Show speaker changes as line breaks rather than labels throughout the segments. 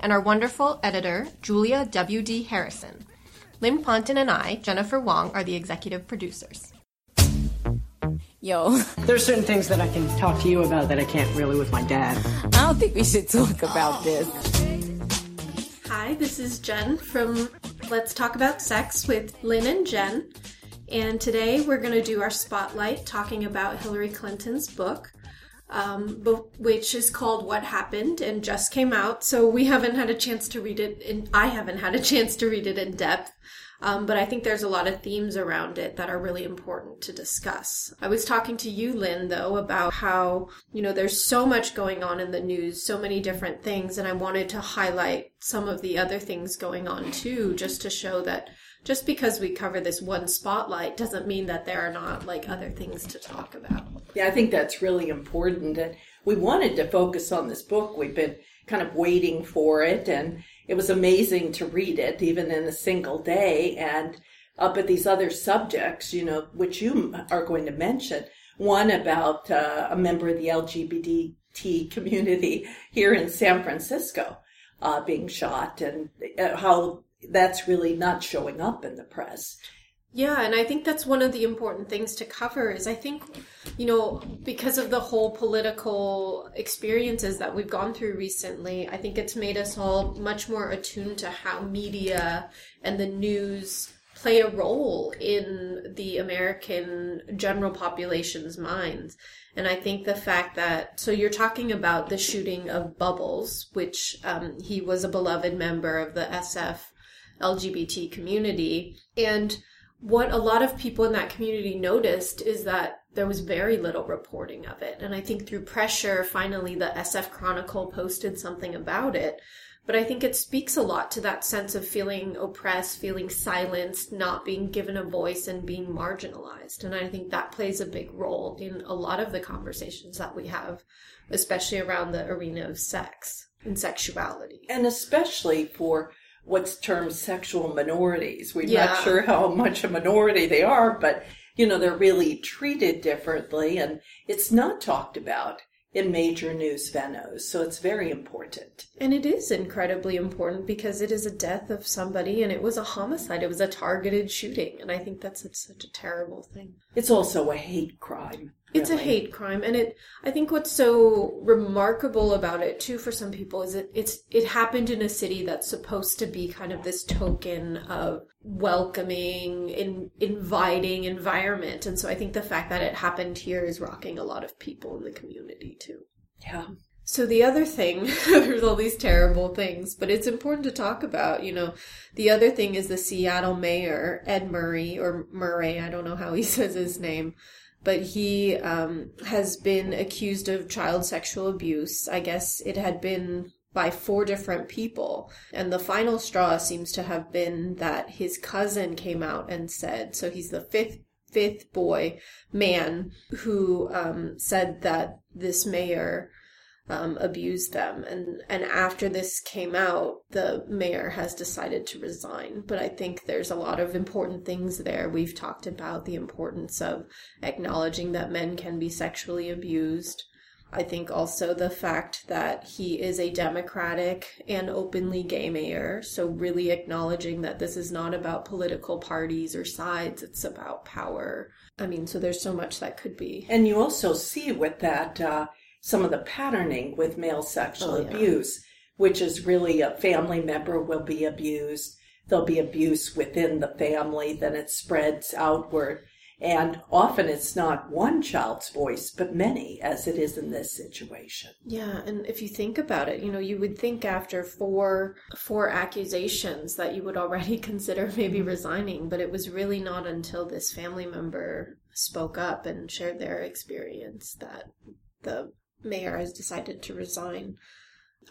and our wonderful editor, Julia W.D. Harrison. Lynn Ponton and I, Jennifer Wong, are the executive producers.
Yo,
There's certain things that I can talk to you about that I can't really with my dad.
I don't think we should talk about this.
Hi, this is Jen from Let's Talk About Sex with Lynn and Jen. And today we're going to do our spotlight talking about Hillary Clinton's book, um, bo- which is called What Happened and just came out. So we haven't had a chance to read it, and I haven't had a chance to read it in depth. Um, but I think there's a lot of themes around it that are really important to discuss. I was talking to you, Lynn, though, about how, you know, there's so much going on in the news, so many different things, and I wanted to highlight some of the other things going on too, just to show that just because we cover this one spotlight doesn't mean that there are not like other things to talk about.
Yeah, I think that's really important. And we wanted to focus on this book. We've been kind of waiting for it, and it was amazing to read it, even in a single day. And up at these other subjects, you know, which you are going to mention. One about uh, a member of the LGBT community here in San Francisco uh, being shot, and uh, how that's really not showing up in the press.
Yeah, and I think that's one of the important things to cover is I think, you know, because of the whole political experiences that we've gone through recently, I think it's made us all much more attuned to how media and the news play a role in the American general population's minds. And I think the fact that, so you're talking about the shooting of Bubbles, which um, he was a beloved member of the SF LGBT community. And what a lot of people in that community noticed is that there was very little reporting of it. And I think through pressure, finally the SF Chronicle posted something about it. But I think it speaks a lot to that sense of feeling oppressed, feeling silenced, not being given a voice, and being marginalized. And I think that plays a big role in a lot of the conversations that we have, especially around the arena of sex and sexuality.
And especially for what's termed sexual minorities. We're
Yeah.
not sure how much a minority they are, but you know, they're really treated differently and it's not talked about in major news venues. So it's very important.
And it is incredibly important because it is a death of somebody and it was a homicide. It was a targeted shooting. And I think that's such, such a terrible thing.
It's also a hate crime.
It's a hate crime, and it. I think what's so remarkable about it too, for some people, is it it's it happened in a city that's supposed to be kind of this token of welcoming, in, inviting environment, and so I think the fact that it happened here is rocking a lot of people in the community too.
Yeah.
So the other thing, there's all these terrible things, but it's important to talk about, you know, the other thing is the Seattle mayor, Ed Murray, or Murray, I don't know how he says his name, but he um, has been accused of child sexual abuse. I guess it had been by four different people. And the final straw seems to have been that his cousin came out and said, so he's the fifth fifth boy man who um, said that this mayor um, abused them. And, and after this came out, the mayor has decided to resign. But I think there's a lot of important things there. We've talked about the importance of acknowledging that men can be sexually abused. I think also the fact that he is a democratic and openly gay mayor. So, really acknowledging that this is not about political parties or sides, it's about power. I mean, so there's so much that could be.
And you also see with that uh, some of the patterning with male sexual
Oh, yeah.
abuse, which is really a family member will be abused. There'll be abuse within the family, then it spreads outward. And often it's not one child's voice, but many, as it is in this situation.
Yeah, and if you think about it, you know, you would think after four four accusations that you would already consider maybe mm-hmm. resigning, but it was really not until this family member spoke up and shared their experience that the mayor has decided to resign.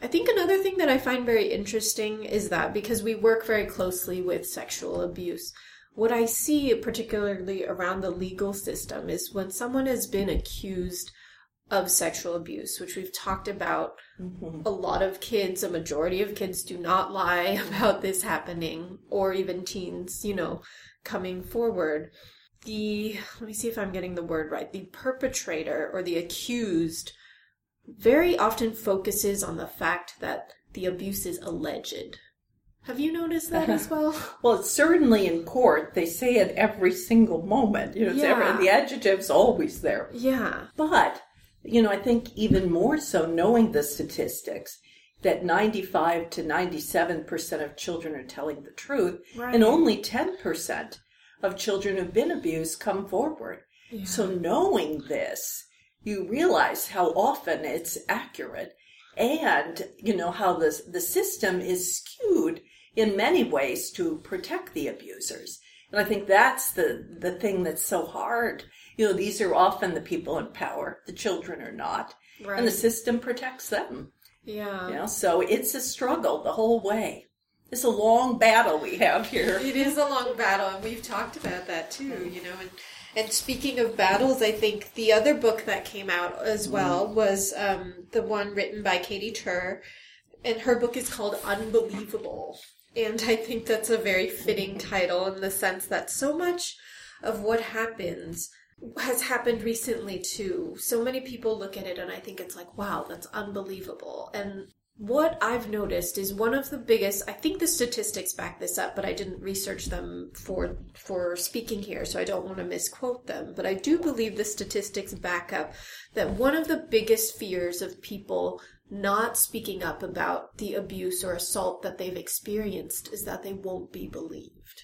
I think another thing that I find very interesting is that because we work very closely with sexual abuse, what I see particularly around the legal system is when someone has been accused of sexual abuse, which we've talked about, mm-hmm. a lot of kids, a majority of kids do not lie about this happening, or even teens, you know, coming forward. The, let me see if I'm getting the word right, the perpetrator or the accused very often focuses on the fact that the abuse is alleged. Have you noticed that as uh-huh. well?
Well, it's certainly in court, they say it every single moment. You know, it's
Yeah.
every, the adjective's always there.
Yeah.
But, you know, I think even more so knowing the statistics that 95 to 97% of children are telling the truth
Right.
and only 10% of children who've been abused come forward. So knowing this, you realize how often it's accurate and, you know, how the, the system is skewed in many ways to protect the abusers. And I think that's the, the thing that's so hard. You know, these are often the people in power. The children are not.
Right.
And the system protects them.
Yeah.
You know, so it's a struggle the whole way. It's a long battle we have here.
It is a long battle, and we've talked about that too, mm-hmm. you know. And, and speaking of battles, I think the other book that came out as well was um, the one written by Katie Tur, and her book is called Unbelievable. And I think that's a very fitting title in the sense that so much of what happens has happened recently too. So many people look at it and I think it's like, wow, that's unbelievable. And what I've noticed is one of the biggest I think the statistics back this up, but I didn't research them for for speaking here, so I don't want to misquote them. But I do believe the statistics back up that one of the biggest fears of people not speaking up about the abuse or assault that they've experienced is that they won't be believed.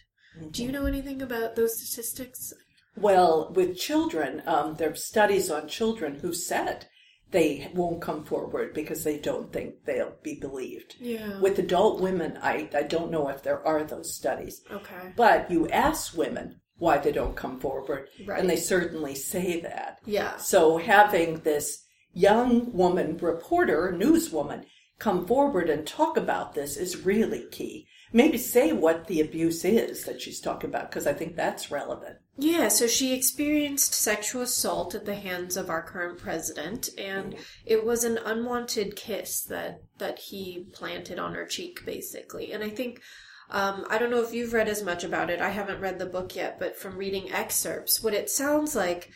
Do you know anything about those statistics?
Well, with children, um, there are studies on children who said they won't come forward because they don't think they'll be believed.
Yeah.
With adult women, I, I don't know if there are those studies.
Okay.
But you ask women why they don't come forward,
Right.
and they certainly say that.
Yeah.
So having this young woman reporter, newswoman, come forward and talk about this is really key. Maybe say what the abuse is that she's talking about, because I think that's relevant.
Yeah, so she experienced sexual assault at the hands of our current president, and it was an unwanted kiss that that he planted on her cheek, basically. And I think um, I don't know if you've read as much about it. I haven't read the book yet, but from reading excerpts, what it sounds like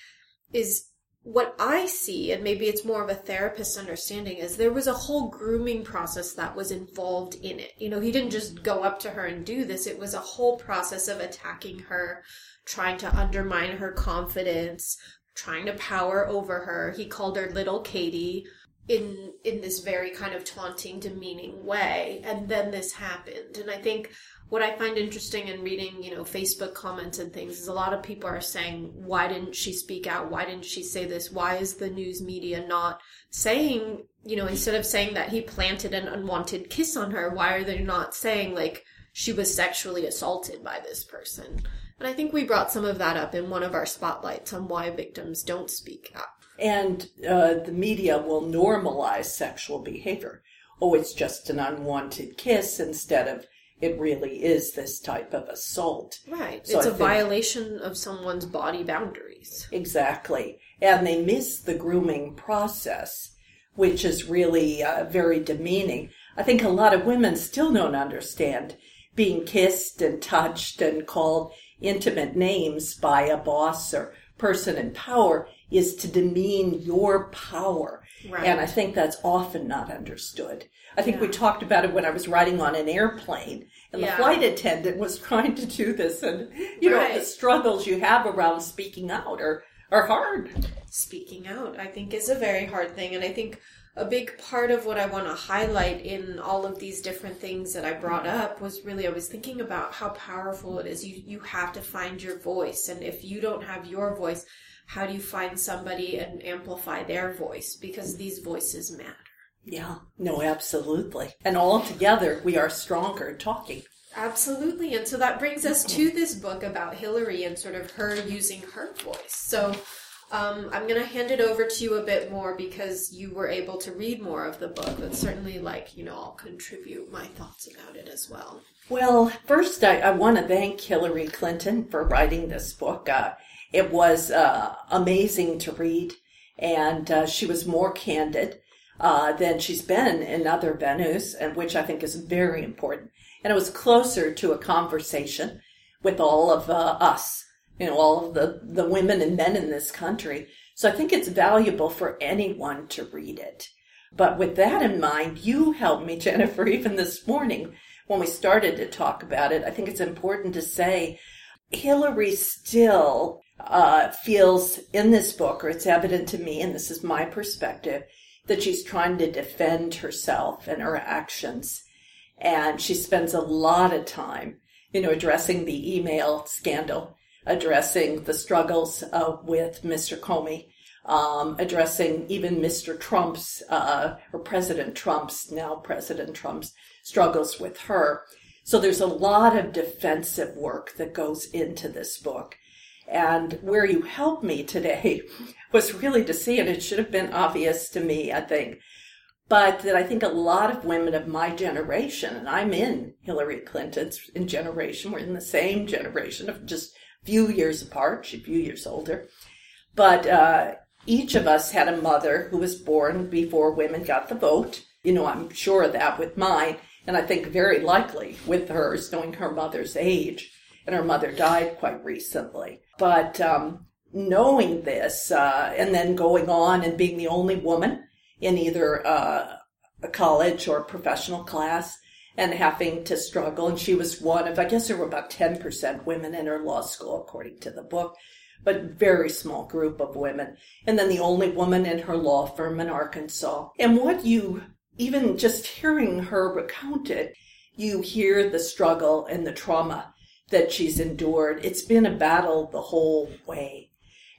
is what I see, and maybe it's more of a therapist's understanding, is there was a whole grooming process that was involved in it. You know, he didn't just go up to her and do this, it was a whole process of attacking her, trying to undermine her confidence, trying to power over her. He called her little Katie in in this very kind of taunting demeaning way and then this happened and i think what i find interesting in reading you know facebook comments and things is a lot of people are saying why didn't she speak out? Why didn't she say this? Why is the news media not saying you know instead of saying that he planted an unwanted kiss on her why are they not saying like she was sexually assaulted by this person? And i think we brought some of that up in one of our spotlights on why victims don't speak up
And uh, the media will normalize sexual behavior. Oh, it's just an unwanted kiss instead of it really is this type of assault.
Right.
So
it's
I
a
think-
violation of someone's body boundaries.
Exactly. And they miss the grooming process, which is really uh, very demeaning. I think a lot of women still don't understand being kissed and touched and called intimate names by a boss or person in power is to demean your power.
Right.
And I think that's often not understood. I think we talked about it when I was riding on an airplane and
Yeah.
the flight attendant was trying to do this and you know the struggles you have around speaking out are are hard.
Speaking out, I think, is a very hard thing. And I think a big part of what I want to highlight in all of these different things that I brought up was really I was thinking about how powerful it is. You you have to find your voice, and if you don't have your voice, how do you find somebody and amplify their voice? Because these voices matter.
Yeah, no, absolutely. And all together, we are stronger talking.
Absolutely. And so that brings us to this book about Hillary and sort of her using her voice. So Um, I'm going to hand it over to you a bit more because you were able to read more of the book. But certainly, like, you know, I'll contribute my thoughts about it as well.
Well, first, I, I want to thank Hillary Clinton for writing this book. Uh, it was uh, amazing to read, and uh, she was more candid uh, than she's been in other venues, and which I think is very important. And it was closer to a conversation with all of uh, us, you know, all of the, the women and men in this country. So I think it's valuable for anyone to read it. But with that in mind, you helped me, Jennifer, even this morning when we started to talk about it. I think it's important to say Hillary still uh, feels in this book, or it's evident to me, and this is my perspective, that she's trying to defend herself and her actions. And she spends a lot of time, you know, addressing the email scandal, addressing the struggles uh, with Mr. Comey, um, addressing even Mr. Trump's, uh, or President Trump's, now President Trump's struggles with her. So there's a lot of defensive work that goes into this book. And where you helped me today was really to see, and it should have been obvious to me, I think, but that I think a lot of women of my generation, and I'm in Hillary Clinton's in generation, we're in the same generation of just few years apart, she's a few years older, but uh, each of us had a mother who was born before women got the vote. You know, I'm sure of that with mine, and I think very likely with hers, knowing her mother's age, and her mother died quite recently. But um, knowing this, uh, and then going on and being the only woman in either uh, a college or professional class, and having to struggle. And she was one of, I guess there were about 10% women in her law school, according to the book, but very small group of women. And then the only woman in her law firm in Arkansas. And what you, even just hearing her recount it, you hear the struggle and the trauma that she's endured. It's been a battle the whole way.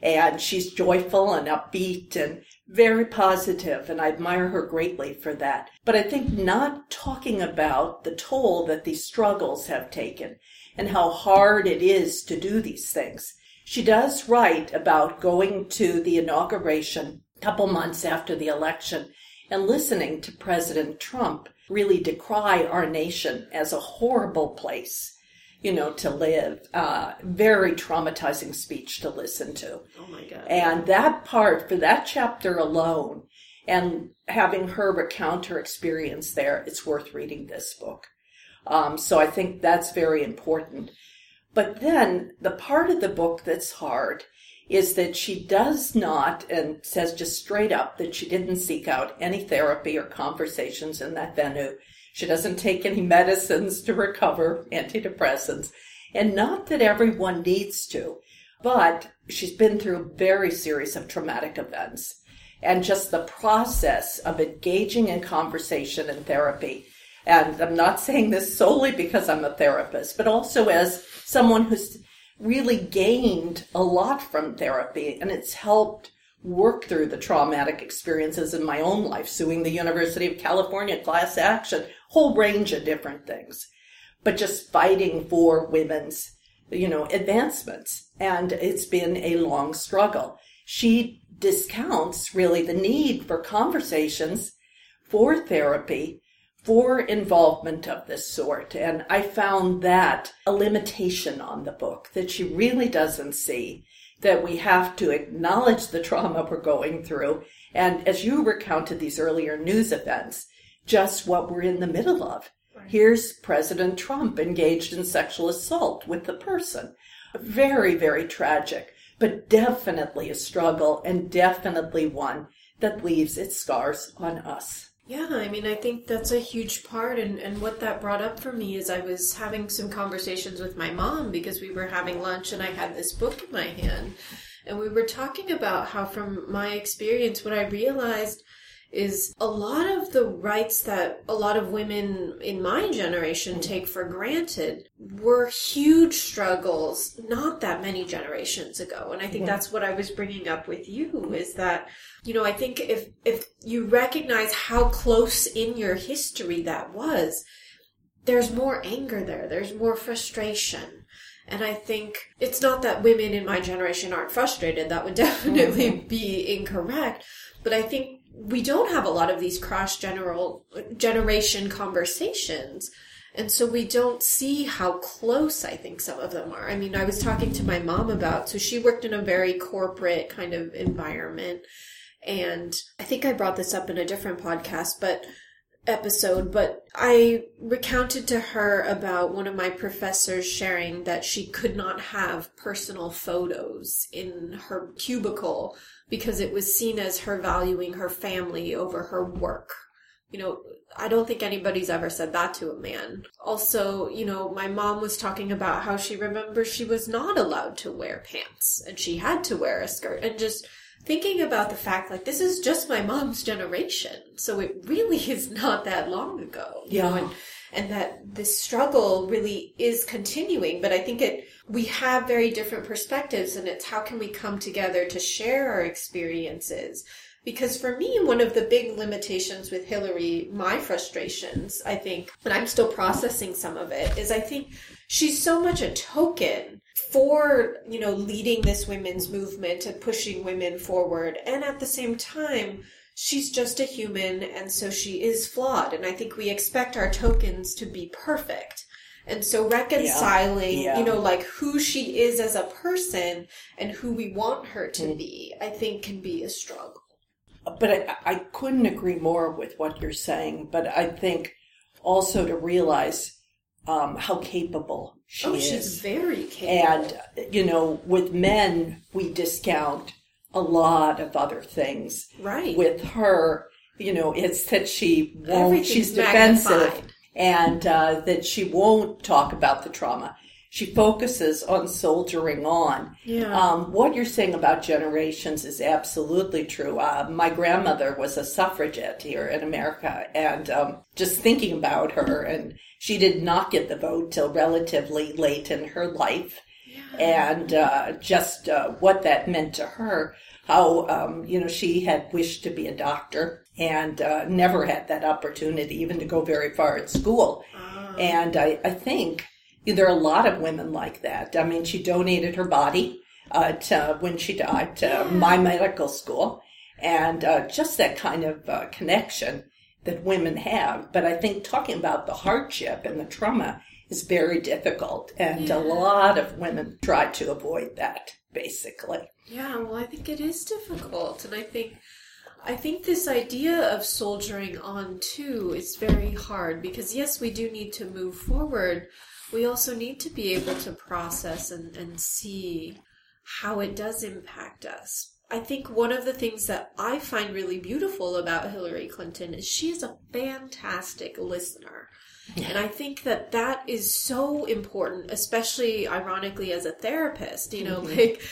And she's joyful and upbeat and very positive, and I admire her greatly for that. But I think not talking about the toll that these struggles have taken and how hard it is to do these things. She does write about going to the inauguration a couple months after the election and listening to President Trump really decry our nation as a horrible place you know, to live. Uh, very traumatizing speech to listen to.
Oh my God.
And that part, for that chapter alone, and having her recount her experience there, it's worth reading this book. Um, so I think that's very important. But then the part of the book that's hard is that she does not, and says just straight up that she didn't seek out any therapy or conversations in that venue. She doesn't take any medicines to recover, antidepressants. And not that everyone needs to, but she's been through a very series of traumatic events. And just the process of engaging in conversation and therapy. And I'm not saying this solely because I'm a therapist, but also as someone who's really gained a lot from therapy and it's helped work through the traumatic experiences in my own life, suing the University of California class action, whole range of different things, but just fighting for women's, you know, advancements. And it's been a long struggle. She discounts really the need for conversations, for therapy, for involvement of this sort. And I found that a limitation on the book that she really doesn't see that we have to acknowledge the trauma we're going through. And as you recounted these earlier news events, just what we're in the middle of. Right. Here's President Trump engaged in sexual assault with the person. Very, very tragic, but definitely a struggle and definitely one that leaves its scars on us.
Yeah, I mean, I think that's a huge part. And, and what that brought up for me is I was having some conversations with my mom because we were having lunch and I had this book in my hand. And we were talking about how, from my experience, what I realized is a lot of the rights that a lot of women in my generation take for granted were huge struggles not that many generations ago. And i think that's what i was bringing up with you is that you know i think if if you recognize how close in your history that was there's more anger there. There's more frustration. And I think it's not that women in my generation aren't frustrated. That would definitely mm-hmm. be incorrect. But I think we don't have a lot of these cross general generation conversations. And so we don't see how close I think some of them are. I mean, I was talking to my mom about, so she worked in a very corporate kind of environment. And I think I brought this up in a different podcast, but episode, but I recounted to her about one of my professors sharing that she could not have personal photos in her cubicle because it was seen as her valuing her family over her work. You know, I don't think anybody's ever said that to a man. Also, you know, my mom was talking about how she remembers she was not allowed to wear pants and she had to wear a skirt and just thinking about the fact like this is just my mom's generation so it really is not that long ago you
Yeah.
know and and that this struggle really is continuing but i think it we have very different perspectives and it's how can we come together to share our experiences because for me one of the big limitations with hillary my frustrations i think and i'm still processing some of it is i think she's so much a token for you know leading this women's movement and pushing women forward. And at the same time she's just a human and so she is flawed. And i think we expect our tokens to be perfect. And so reconciling
Yeah.
you know like who she is as a person and who we want her to be i think can be a struggle.
But I, I couldn't agree more with what you're saying. But I think also to realize um, how capable she
oh
is.
she's very capable
and you know, with men, we discount a lot of other things.
right
With her, you know, it's that she won't. She's defensive,
magnified.
and uh, that she won't talk about the trauma. She focuses on soldiering on.
Yeah.
Um, what you're saying about generations is absolutely true. Uh, my grandmother was a suffragette here in America, and um, just thinking about her, and she did not get the vote till relatively late in her life, and uh, just uh, what that meant to her. How um, you know she had wished to be a doctor and uh, never had that opportunity, even to go very far at school. And I, I think there are a lot of women like that. I mean, she donated her body uh, to, when she died to my medical school, and uh, just that kind of uh, connection that women have. But I think talking about the hardship and the trauma is very difficult, and a lot of women try to avoid that, basically.
Yeah, well, I think it is difficult, and I think I think this idea of soldiering on too is very hard because yes, we do need to move forward. We also need to be able to process and, and see how it does impact us. I think one of the things that I find really beautiful about Hillary Clinton is she is a fantastic listener. And I think that that is so important, especially ironically as a therapist, you know, mm-hmm. like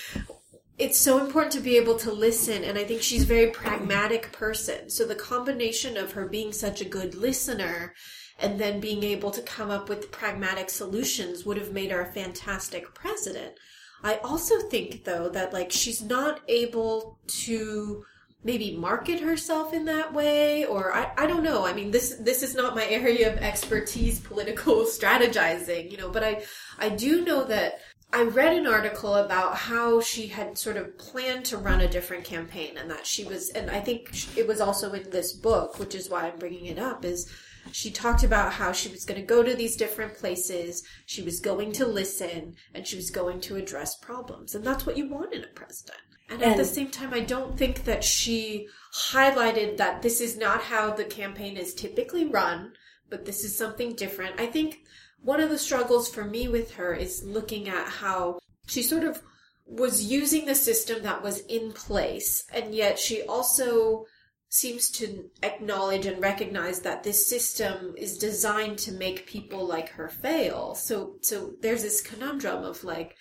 it's so important to be able to listen and i think she's a very pragmatic person so the combination of her being such a good listener and then being able to come up with pragmatic solutions would have made her a fantastic president. I also think though that like she's not able to maybe market herself in that way or I, I don't know. I mean this this is not my area of expertise political strategizing you know but i i do know that I read an article about how she had sort of planned to run a different campaign and that she was, and I think it was also in this book, which is why I'm bringing it up, is she talked about how she was going to go to these different places, she was going to listen, and she was going to address problems. And that's what you want in a president. And at the same time, I don't think that she highlighted that this is not how the campaign is typically run, but this is something different. I think one of the struggles for me with her is looking at how she sort of was using the system that was in place, and yet she also seems to acknowledge and recognize that this system is designed to make people like her fail. So, so there's this conundrum of like,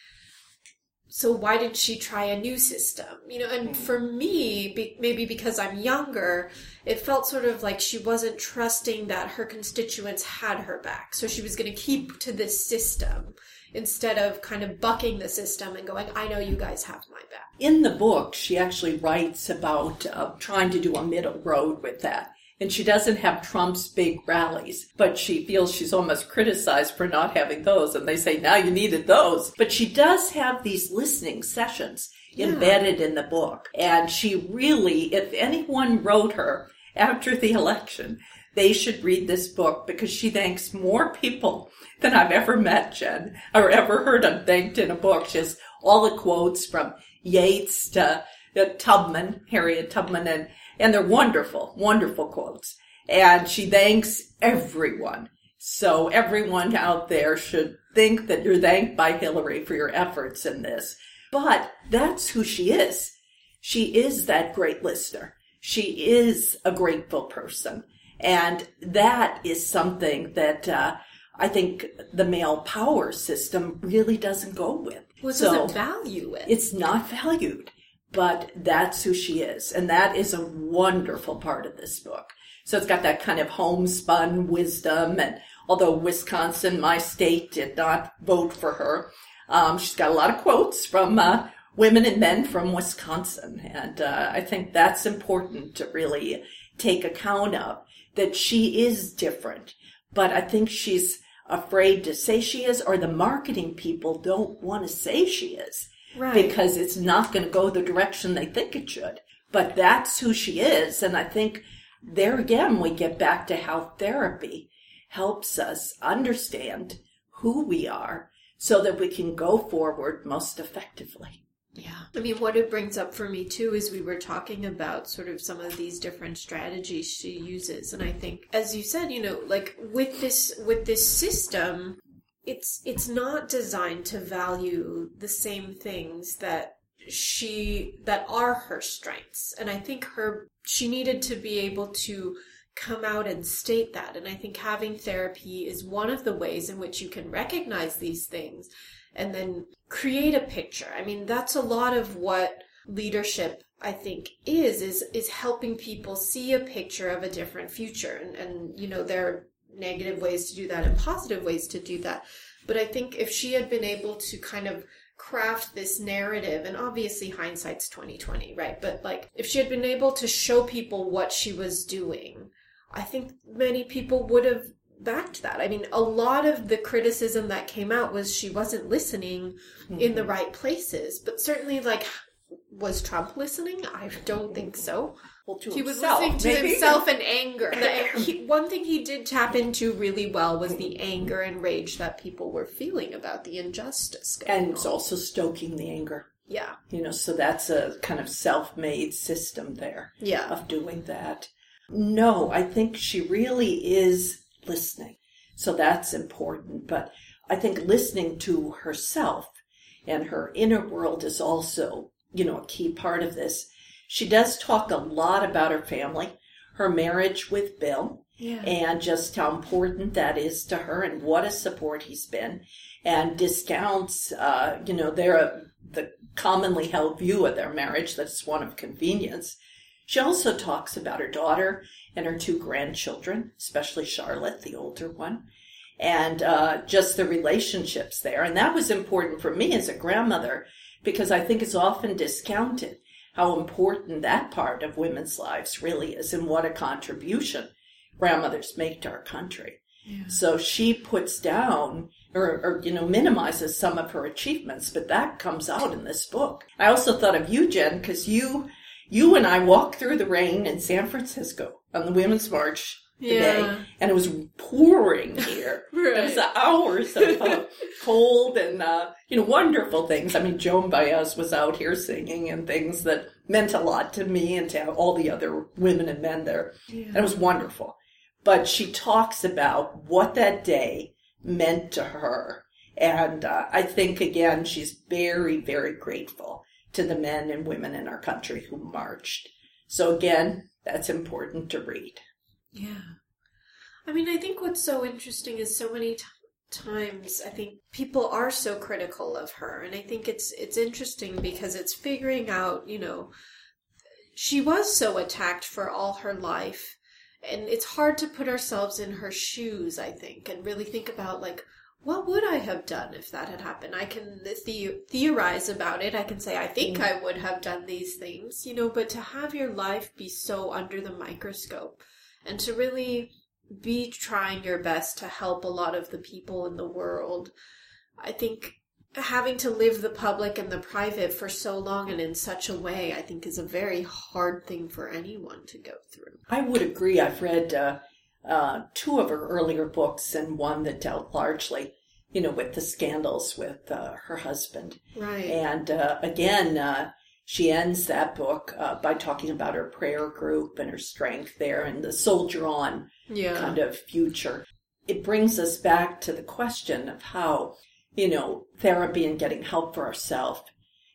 so why didn't she try a new system? You know and for me be, maybe because i'm younger it felt sort of like she wasn't trusting that her constituents had her back. So she was going to keep to this system instead of kind of bucking the system and going i know you guys have my back
In the book, she actually writes about uh, trying to do a middle road with that. And she doesn't have Trump's big rallies, but she feels she's almost criticized for not having those. And they say, now you needed those. But she does have these listening sessions embedded in the book. And she really, if anyone wrote her after the election, they should read this book because she thanks more people than I've ever met, Jen, or ever heard of thanked in a book. She has all the quotes from Yeats to uh, Tubman, Harriet Tubman, and, and they're wonderful, wonderful quotes. And she thanks everyone. So everyone out there should think that you're thanked by Hillary for your efforts in this. But that's who she is. She is that great listener. She is a grateful person. And that is something that uh, I think the male power system really doesn't go with.
Well, it
So-
doesn't value it.
it's not valued, but that's who she is. And that is a wonderful part of this book. So it's got that kind of homespun wisdom. And although Wisconsin, my state, did not vote for her, um, she's got a lot of quotes from uh, women and men from Wisconsin. And uh, I think that's important to really take account of that she is different. But I think she's afraid to say she is, or the marketing people don't want to say she is
Right.
because it's not going to go the direction they think it should. But that's who she is. And I think there again, we get back to how therapy helps us understand who we are so that we can go forward most effectively.
Yeah. I mean, what it brings up for me too is we were talking about sort of some of these different strategies she uses. And I think, as you said, you know, like with this, with this system, it's, it's not designed to value the same things that she, that are her strengths. And I think her, she needed to be able to come out and state that. And I think having therapy is one of the ways in which you can recognize these things and then create a picture. I mean, that's a lot of what leadership I think is is is helping people see a picture of a different future and and you know there are negative ways to do that and positive ways to do that. But I think if she had been able to kind of craft this narrative and obviously hindsight's 2020, right? But like if she had been able to show people what she was doing, I think many people would have backed that. I mean, a lot of the criticism that came out was she wasn't listening in the mm-hmm. right places. But certainly, like, was Trump listening? I don't think so.
Well, to
He was
himself,
listening to
maybe.
himself in anger. The- he- one thing he did tap into really well was the anger and rage that people were feeling about the injustice. going
And it's also stoking the anger.
yeah,
You know, so that's a kind of self-made system there.
yeah,
of doing that. No, I think she really is listening. So that's important. But I think listening to herself and her inner world is also, you know, a key part of this. She does talk a lot about her family, her marriage with Bill,
yeah.
and just how important that is to her and what a support he's been and discounts uh, you know their the commonly held view of their marriage that's one of convenience she also talks about her daughter and her two grandchildren especially charlotte the older one and uh, just the relationships there and that was important for me as a grandmother because i think it's often discounted how important that part of women's lives really is and what a contribution grandmothers make to our country. So she puts down or, or, you know, minimizes some of her achievements, but that comes out in this book. I also thought of you, Jen, because you, you and I walked through the rain in San Francisco on the Women's March today,
Yeah.
and it was pouring here. It was hours of uh, cold and, uh, you know, wonderful things. I mean, Joan Baez was out here singing and things that meant a lot to me and to all the other women and men there. And it was wonderful. But she talks about what that day meant to her. And uh, I think, again, she's very, very grateful to the men and women in our country who marched. So, again, that's important to read.
Yeah. I mean, I think what's so interesting is so many t- times I think people are so critical of her and I think it's it's interesting because it's figuring out, you know, she was so attacked for all her life and it's hard to put ourselves in her shoes, I think, and really think about like what would I have done if that had happened? I can the- theorize about it. I can say I think I would have done these things, you know, but to have your life be so under the microscope and to really be trying your best to help a lot of the people in the world. I think having to live the public and the private for so long and in such a way, I think is a very hard thing for anyone to go through.
I would agree. I've read uh, uh, two of her earlier books and one that dealt largely, you know, with the scandals with uh, her husband.
Right.
And uh, again, uh, she ends that book uh, by talking about her prayer group and her strength there and the soldier on
Yeah.
kind of future. It brings us back to the question of how, you know, therapy and getting help for ourselves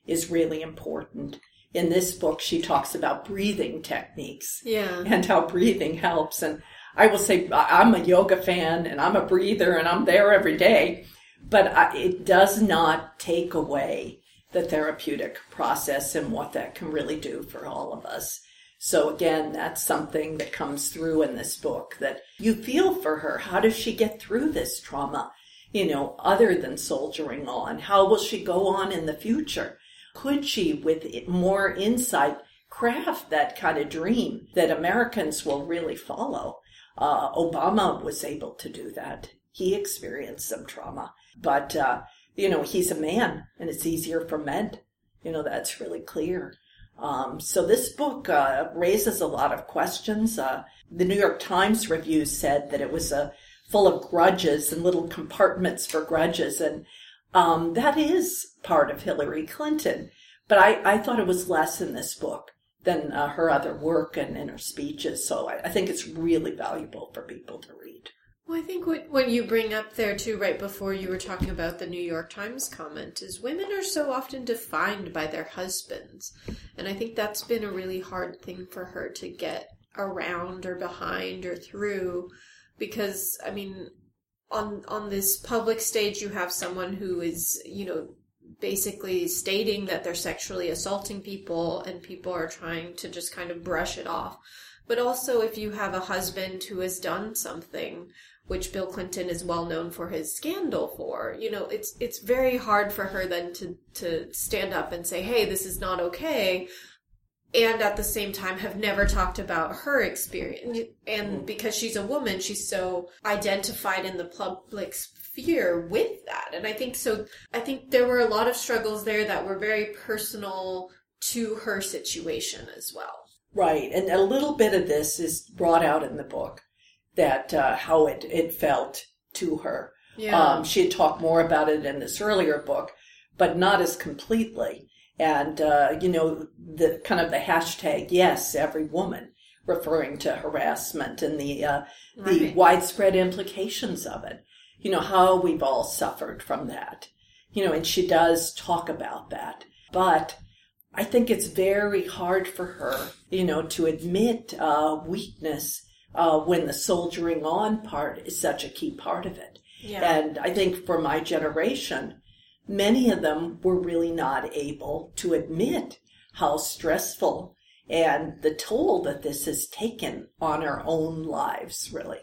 is really important. In this book, she talks about breathing techniques
Yeah.
and how breathing helps. And I will say, I'm a yoga fan and I'm a breather and I'm there every day, but I, it does not take away the therapeutic process and what that can really do for all of us. So again, that's something that comes through in this book that you feel for her. How does she get through this trauma? You know, other than soldiering on, how will she go on in the future? Could she, with more insight, craft that kind of dream that Americans will really follow? Uh, Obama was able to do that. He experienced some trauma, but, uh, you know, he's a man and it's easier for men. You know, that's really clear. Um, so this book uh, raises a lot of questions. Uh, the New York Times review said that it was uh, full of grudges and little compartments for grudges, and um, that is part of Hillary Clinton. But I, I thought it was less in this book than uh, her other work and in her speeches. So I, I think it's really valuable for people to read.
Well, I think what, what you bring up there too, right before you were talking about the New York Times comment, is women are so often defined by their husbands. And I think that's been a really hard thing for her to get around or behind or through because, I mean, on, on this public stage, you have someone who is, you know, basically stating that they're sexually assaulting people and people are trying to just kind of brush it off. But also, if you have a husband who has done something, which Bill Clinton is well known for his scandal for, you know, it's it's very hard for her then to to stand up and say, "Hey, this is not okay," and at the same time have never talked about her experience. And because she's a woman, she's so identified in the public sphere with that. And I think so. I think there were a lot of struggles there that were very personal to her situation as well.
Right, and a little bit of this is brought out in the book that uh, how it, it felt to her. Um, she had talked more about it in this earlier book, but not as completely. And uh, you know, the kind of the hashtag yes, every woman, referring to harassment and the uh, the widespread implications of it. You know how we've all suffered from that. You know, and she does talk about that, but I think it's very hard for her, you know, to admit uh, weakness uh, when the soldiering on part is such a key part of it.
Yeah.
And I think for my generation, many of them were really not able to admit how stressful and the toll that this has taken on our own lives, really.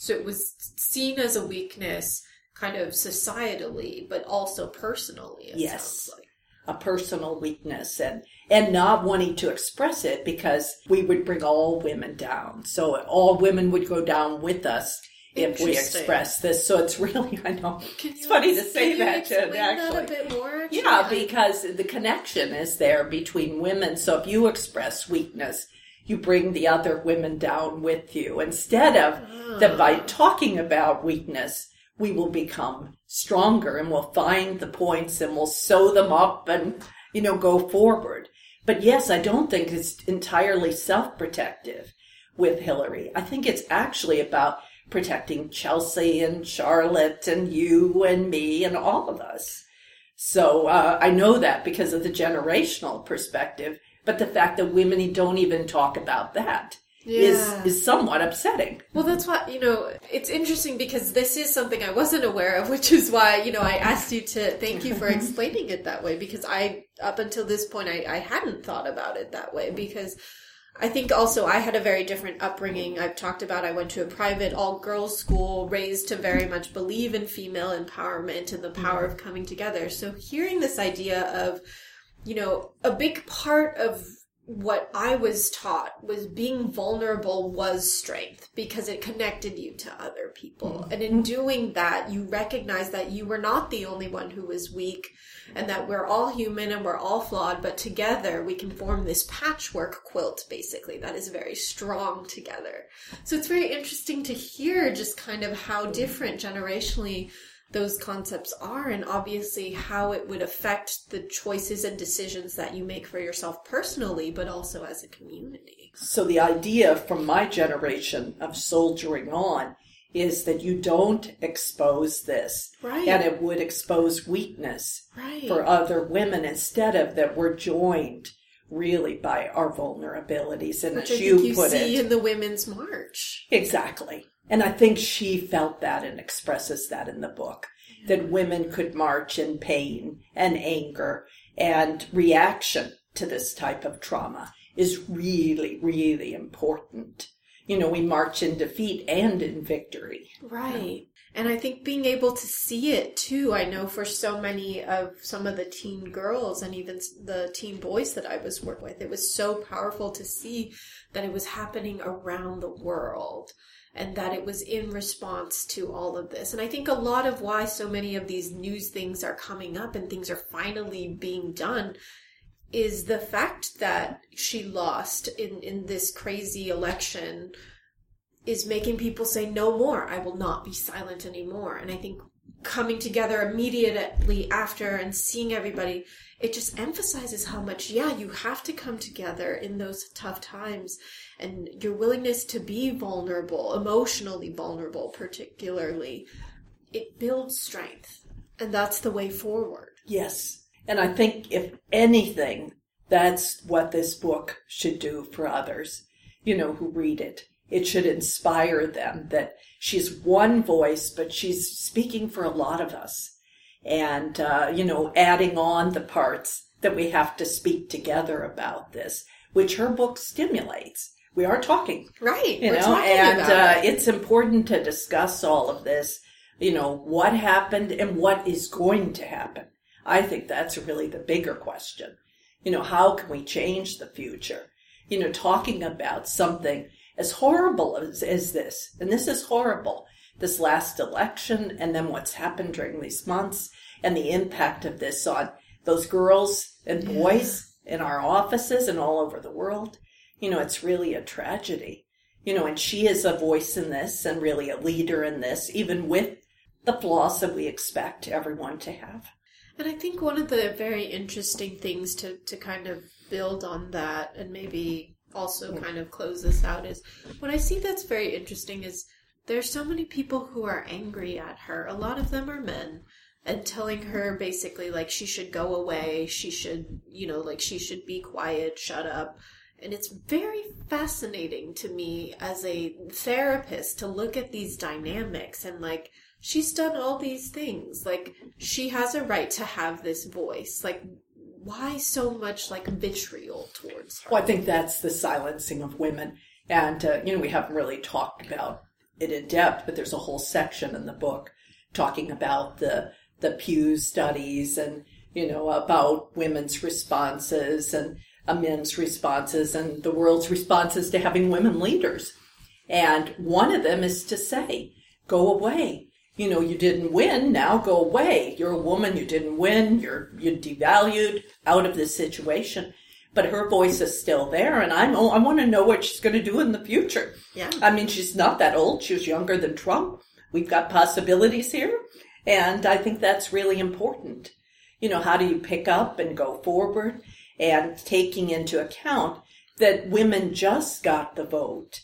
So it was seen as a weakness, kind of societally, but also personally.
Yes.
like.
a personal weakness and and not wanting to express it because we would bring all women down. So all women would go down with us if we express this. So it's really I know it's funny to say that Jen,
explain
actually.
that a bit more. actually?
Yeah, because the connection is there between women. So if you express weakness, you bring the other women down with you instead of that by talking about weakness, we will become stronger and we'll find the points and we'll sew them up and, you know, go forward. But yes, I don't think it's entirely self-protective with Hillary. I think it's actually about protecting Chelsea and Charlotte and you and me and all of us. So uh, I know that because of the generational perspective, but the fact that women don't even talk about that is
Yeah.
is somewhat upsetting.
Well, that's why, you know, it's interesting because this is something I wasn't aware of, which is why, you know, I asked you to thank you for explaining it that way because I, up until this point, I, I hadn't thought about it that way because I think also I had a very different upbringing. I've talked about I went to a private all girls school raised to very much believe in female empowerment and the power of coming together. So hearing this idea of, you know, a big part of what I was taught was being vulnerable was strength because it connected you to other people. Mm-hmm. And in doing that, you recognize that you were not the only one who was weak and that we're all human and we're all flawed, but together we can form this patchwork quilt basically that is very strong together. So it's very interesting to hear just kind of how different generationally those concepts are and obviously how it would affect the choices and decisions that you make for yourself personally but also as a community.
So the idea from my generation of soldiering on is that you don't expose this.
Right.
And it would expose weakness
Right.
for other women instead of that we're joined really by our vulnerabilities. And
Which
as you,
you
put
see
it,
in the Women's March.
Exactly. And I think she felt that and expresses that in the book that women could march in pain and anger and reaction to this type of trauma is really, really important. You know, we march in defeat and in victory.
Right. And I think being able to see it too, I know for so many of some of the teen girls and even the teen boys that I was working with, it was so powerful to see that it was happening around the world and that it was in response to all of this. And I think a lot of why so many of these news things are coming up and things are finally being done is the fact that she lost in, in this crazy election is making people say no more i will not be silent anymore and i think coming together immediately after and seeing everybody it just emphasizes how much yeah you have to come together in those tough times and your willingness to be vulnerable emotionally vulnerable particularly it builds strength and that's the way forward
Yes. And I think if anything, that's what this book should do for others, you know, who read it. It should inspire them that she's one voice, but she's speaking for a lot of us. And, uh, you know, adding on the parts that we have to speak together about this, which her book stimulates. We are talking
right
you
we're
know
talking
and uh,
it.
it's important to discuss all of this you know what happened and what is going to happen i think that's really the bigger question you know how can we change the future you know talking about something as horrible as, as this and this is horrible this last election and then what's happened during these months and the impact of this on those girls and boys in our offices and all over the world you know, it's really a tragedy. You know, and she is a voice in this and really a leader in this, even with the flaws that we expect everyone to have.
And I think one of the very interesting things to, to kind of build on that and maybe also mm. kind of close this out is what I see that's very interesting is there's so many people who are angry at her. A lot of them are men and telling her basically like she should go away, she should, you know, like she should be quiet, shut up. And it's very fascinating to me as a therapist to look at these dynamics and like, she's done all these things. Like, she has a right to have this voice. Like, why so much like vitriol towards her?
Well, I think that's the silencing of women. And, uh, you know, we haven't really talked about it in depth, but there's a whole section in the book talking about the, the Pew studies and, you know, about women's responses and men's responses and the world's responses to having women leaders. And one of them is to say, go away. You know, you didn't win, now go away. You're a woman, you didn't win, you're, you're devalued out of this situation. But her voice is still there, and I'm, I want to know what she's going to do in the future.
Yeah.
I mean, she's not that old. She was younger than Trump. We've got possibilities here. And I think that's really important. You know, how do you pick up and go forward and taking into account that women just got the vote,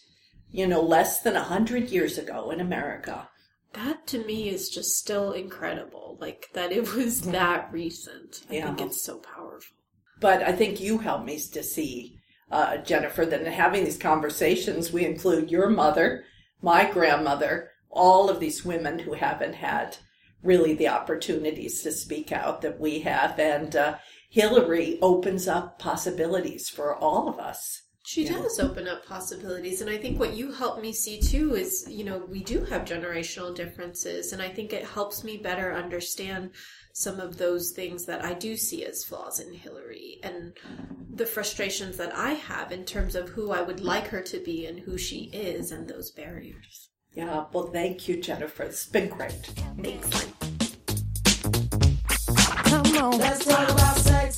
you know, less than a hundred years ago in America.
That to me is just still incredible. Like, that it was that recent. I
Yeah.
think it's so powerful.
But I think you helped me to see, uh, Jennifer, that in having these conversations, we include your mother, my grandmother, all of these women who haven't had really the opportunities to speak out that we have. And uh, Hillary opens up possibilities for all of us.
She does open up possibilities. And I think what you help me see too is, you know, we do have generational differences. And I think it helps me better understand some of those things that I do see as flaws in Hillary and the frustrations that I have in terms of who I would like her to be and who she is and those barriers.
Yeah, well, thank you, Jennifer. It's been great.
Thanks.
Come on.
Let's talk about sex.